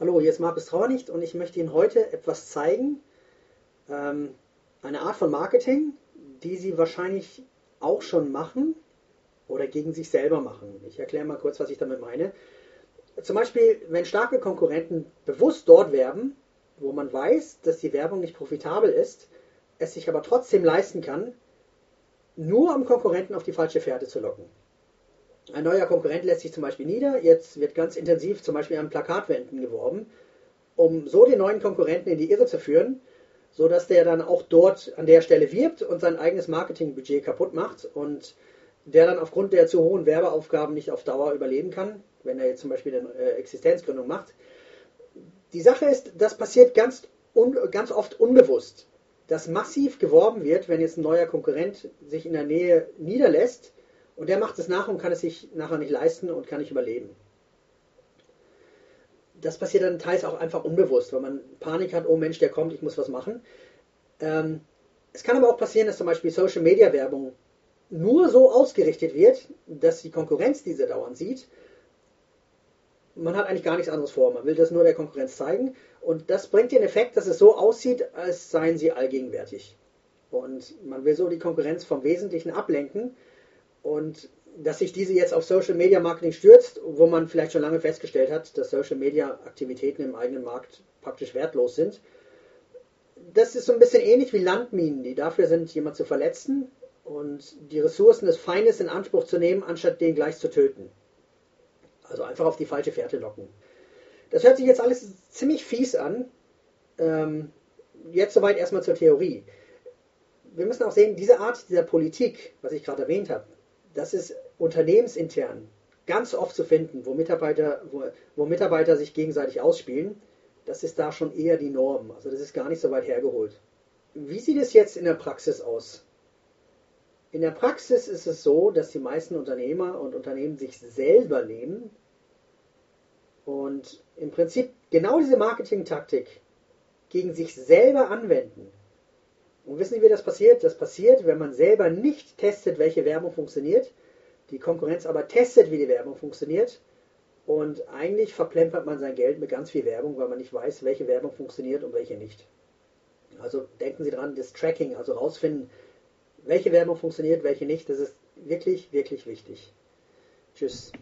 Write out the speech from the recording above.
Hallo, hier ist Markus Trauernicht und ich möchte Ihnen heute etwas zeigen, ähm, eine Art von Marketing, die Sie wahrscheinlich auch schon machen oder gegen sich selber machen. Ich erkläre mal kurz, was ich damit meine. Zum Beispiel, wenn starke Konkurrenten bewusst dort werben, wo man weiß, dass die Werbung nicht profitabel ist, es sich aber trotzdem leisten kann, nur um Konkurrenten auf die falsche Fährte zu locken. Ein neuer Konkurrent lässt sich zum Beispiel nieder. Jetzt wird ganz intensiv zum Beispiel an Plakatwänden geworben, um so den neuen Konkurrenten in die Irre zu führen, sodass der dann auch dort an der Stelle wirbt und sein eigenes Marketingbudget kaputt macht und der dann aufgrund der zu hohen Werbeaufgaben nicht auf Dauer überleben kann, wenn er jetzt zum Beispiel eine äh, Existenzgründung macht. Die Sache ist, das passiert ganz, un, ganz oft unbewusst, dass massiv geworben wird, wenn jetzt ein neuer Konkurrent sich in der Nähe niederlässt und der macht es nach und kann es sich nachher nicht leisten und kann nicht überleben. Das passiert dann teils auch einfach unbewusst, weil man Panik hat, oh Mensch, der kommt, ich muss was machen. Ähm, es kann aber auch passieren, dass zum Beispiel Social Media Werbung nur so ausgerichtet wird, dass die Konkurrenz diese dauernd sieht. Man hat eigentlich gar nichts anderes vor. Man will das nur der Konkurrenz zeigen. Und das bringt den Effekt, dass es so aussieht, als seien sie allgegenwärtig. Und man will so die Konkurrenz vom Wesentlichen ablenken und dass sich diese jetzt auf Social Media Marketing stürzt, wo man vielleicht schon lange festgestellt hat, dass Social Media Aktivitäten im eigenen Markt praktisch wertlos sind. Das ist so ein bisschen ähnlich wie Landminen, die dafür sind, jemand zu verletzen und die Ressourcen des Feindes in Anspruch zu nehmen, anstatt den gleich zu töten. Also einfach auf die falsche Fährte locken. Das hört sich jetzt alles ziemlich fies an. Ähm, jetzt soweit erstmal zur Theorie. Wir müssen auch sehen, diese Art dieser Politik, was ich gerade erwähnt habe, das ist unternehmensintern ganz oft zu finden, wo Mitarbeiter, wo, wo Mitarbeiter sich gegenseitig ausspielen. Das ist da schon eher die Norm. Also das ist gar nicht so weit hergeholt. Wie sieht es jetzt in der Praxis aus? In der Praxis ist es so, dass die meisten Unternehmer und Unternehmen sich selber nehmen und im Prinzip genau diese Marketingtaktik gegen sich selber anwenden. Und wissen Sie, wie das passiert? Das passiert, wenn man selber nicht testet, welche Werbung funktioniert, die Konkurrenz aber testet, wie die Werbung funktioniert. Und eigentlich verplempert man sein Geld mit ganz viel Werbung, weil man nicht weiß, welche Werbung funktioniert und welche nicht. Also denken Sie dran, das Tracking, also rausfinden, welche Werbung funktioniert, welche nicht, das ist wirklich, wirklich wichtig. Tschüss.